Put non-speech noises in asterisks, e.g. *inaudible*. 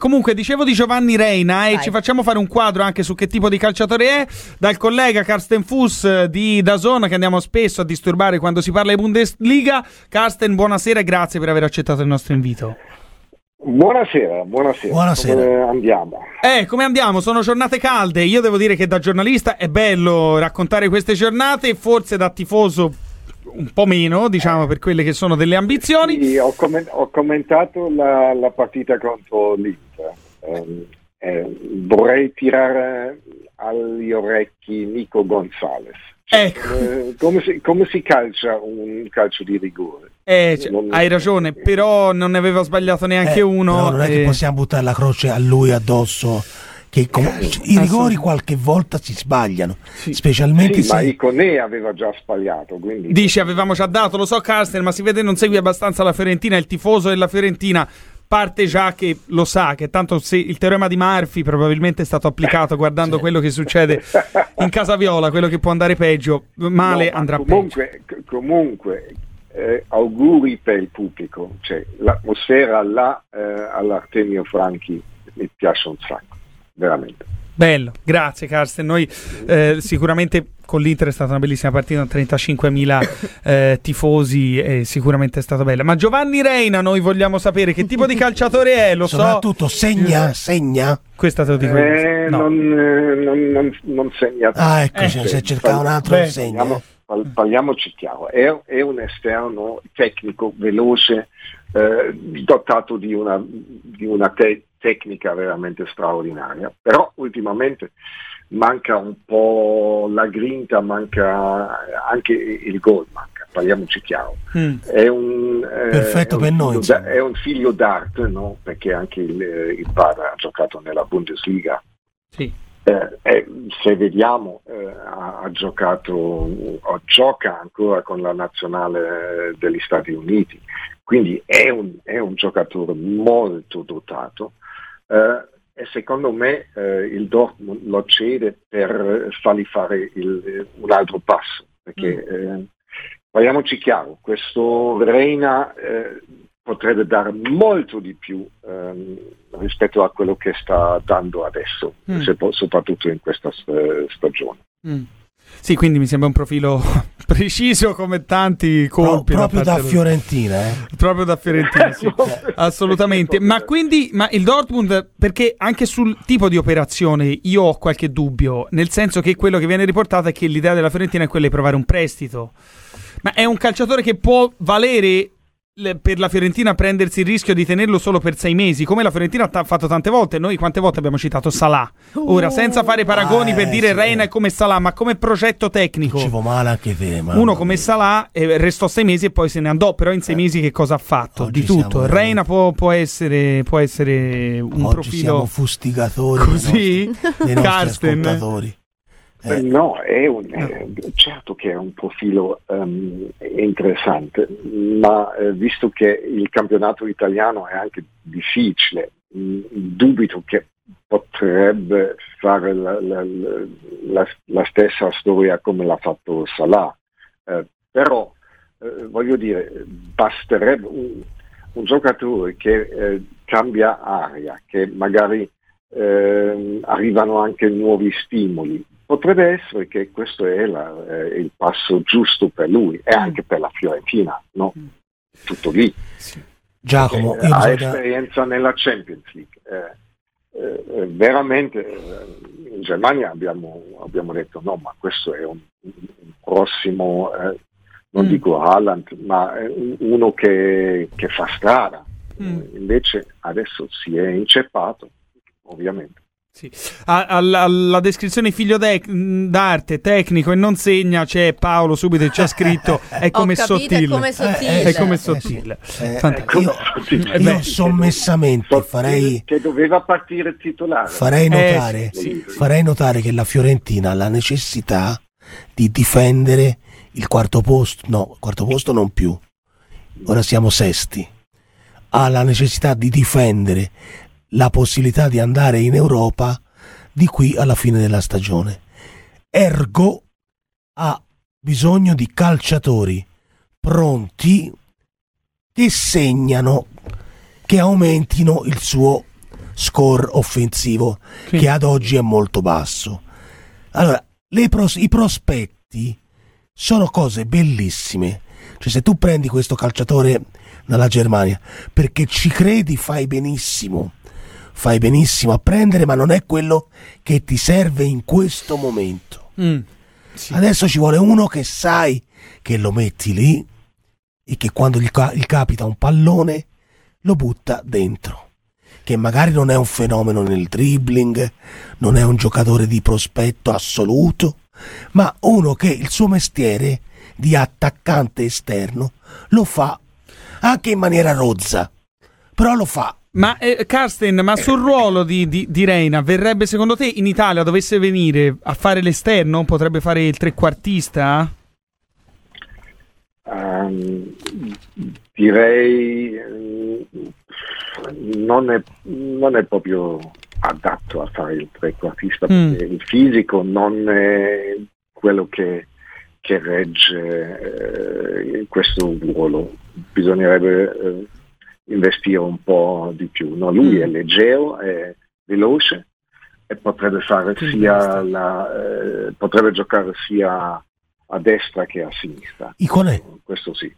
Comunque, dicevo di Giovanni Reina e Vai. ci facciamo fare un quadro anche su che tipo di calciatore è dal collega Carsten Fuss eh, di Dazon che andiamo spesso a disturbare quando si parla di Bundesliga. Carsten, buonasera e grazie per aver accettato il nostro invito. Buonasera, buonasera. Buonasera. Come andiamo? Eh, come andiamo? Sono giornate calde. Io devo dire che da giornalista è bello raccontare queste giornate, forse da tifoso un po' meno, diciamo, per quelle che sono delle ambizioni. Sì, ho, commen- ho commentato la, la partita contro l'Inter. Ehm, eh, vorrei tirare agli orecchi Nico Gonzalez. Ecco. Eh, come, si, come si calcia un calcio di rigore? Eh, cioè, Non- hai ragione, però non ne aveva sbagliato neanche Eh, uno. non è che eh. possiamo buttare la croce a lui addosso. Che com- I rigori qualche volta si sbagliano, specialmente Sì, ma se Iconè aveva già sbagliato, quindi Dici, avevamo già dato, lo so Carsten, ma si vede non segui abbastanza la Fiorentina, il tifoso della Fiorentina. Parte già che lo sa, che tanto se il teorema di Murphy probabilmente è stato applicato guardando quello che succede in casa Viola, quello che può andare peggio, male No, ma andrà peggio. comunque, c- comunque eh, auguri per il pubblico, cioè, l'atmosfera là eh, all'Artemio Franchi mi piace un sacco, veramente. Bello, grazie Carsten. Noi eh, sicuramente con l'Inter è stata una bellissima partita, 35.000 eh, tifosi e sicuramente è stata bella. Ma Giovanni Reina, noi vogliamo sapere che tipo di calciatore è, lo so. soprattutto segna, segna. Questa te lo dico. Eh, No. non, eh, non, non, non segna Ah, ecco, Eh, se- se cercava un altro beh, segna. Parliamo- par- parliamoci chiaro, è, è un esterno tecnico, veloce, eh, dotato di una, di una te- tecnica veramente straordinaria, però ultimamente manca un po' la grinta, manca anche il gol, manca, parliamoci chiaro. Mm. È un, eh, Perfetto è un noi, da- è un figlio d'arte, no? perché anche il, eh, il padre ha giocato nella Bundesliga Sì. Eh, eh, se vediamo eh, ha, ha giocato o gioca ancora con la nazionale degli Stati Uniti. Quindi è un, è un giocatore molto dotato. Eh, e secondo me eh, il Dortmund lo cede per fargli fare il- un altro passo perché eh, parliamoci chiaro questo Reina eh, potrebbe dare molto di più ehm, rispetto a quello che sta dando adesso, Mm. se- soprattutto in questa eh, stagione. Mm. Sì, quindi mi sembra un profilo *laughs* preciso come tanti Pro- colpi. proprio da del- Fiorentina, eh. *laughs* Proprio da Fiorentina, sì. *laughs* Assolutamente. Ma quindi, ma il Dortmund, perché anche sul tipo di operazione io ho qualche dubbio, nel senso che quello che viene riportato è che l'idea della Fiorentina è quella di provare un prestito. Ma è un calciatore che può valere le- per la Fiorentina prendersi il rischio di tenerlo solo per sei mesi, come la Fiorentina ha fatto tante volte. Noi quante volte abbiamo citato Salah? Ora, senza fare paragoni Ah, per eh, dire sì. Reina è come Salah, ma come progetto tecnico. Ci male anche te, Uno come Salah eh, restò sei mesi e poi se ne andò, però in sei mesi che cosa ha fatto? Oggi Di tutto. siamo Reina può, può essere, può essere un Oggi siamo profilo fustigatori così? dei nostri, *laughs* dei nostri Carsten? ascoltatori. Eh. No, è un, eh, certo che è un profilo ehm, interessante, ma eh, visto che il campionato italiano è anche difficile, mh, dubito che potrebbe fare la, la- la- la- la stessa storia come l'ha fatto Salah. Eh, però eh, voglio dire, basterebbe un, un giocatore che eh, cambia aria, che magari ehm, arrivano anche nuovi stimoli. Potrebbe essere che questo è la- eh, il passo giusto per lui e anche per la Fiorentina, no? Tutto lì. Giacomo, Eh, ha esperienza nella Champions League. Eh, eh, veramente eh, in Germania abbiamo, abbiamo detto no, ma questo è un, un prossimo, eh, non Mm. dico Haaland, ma uno che, che fa strada. Mm. Invece adesso si è inceppato, ovviamente. Sì. Alla, alla descrizione figlio de- d'arte, tecnico e non segna, c'è Paolo subito che ci ha scritto *laughs* è come Ho capito, sottile. è come sottile. È come Eh, sottile. Eh, Fantastico. io, Ecco, Eh io beh, sommessamente farei, che doveva partire titolare. farei Eh, notare, sì, sì. farei notare che la Fiorentina ha la necessità di difendere il quarto posto, no, quarto posto non più, ora siamo sesti, ha la necessità di difendere la possibilità di andare in Europa di qui alla fine della stagione. Ergo ha bisogno di calciatori pronti che segnano, che aumentino il suo score offensivo Sì. che ad oggi è molto basso. Allora, pros- i prospetti sono cose bellissime. Cioè, se tu prendi questo calciatore dalla Germania perché ci credi, fai benissimo. Fai benissimo a prendere, ma non è quello che ti serve in questo momento. Mm. Sì. Adesso ci vuole uno che sai che lo metti lì e che quando gli, ca- gli capita un pallone lo butta dentro. Che magari non è un fenomeno nel dribbling, non è un giocatore di prospetto assoluto, ma uno che il suo mestiere di attaccante esterno lo fa anche in maniera rozza, però lo fa. Ma eh, Carsten, ma sul ruolo di, di, di Reina verrebbe secondo te in Italia dovesse venire a fare l'esterno? Potrebbe fare il trequartista? Ehm, direi eh, non è, non è proprio adatto a fare il trequartista Mm. perché il fisico non è quello che, che regge eh, questo ruolo. Bisognerebbe eh, investire un po' di più. No, lui Mm. è leggero, è veloce e potrebbe la, eh, potrebbe giocare sia a destra che a sinistra. Iconè, Questo sì.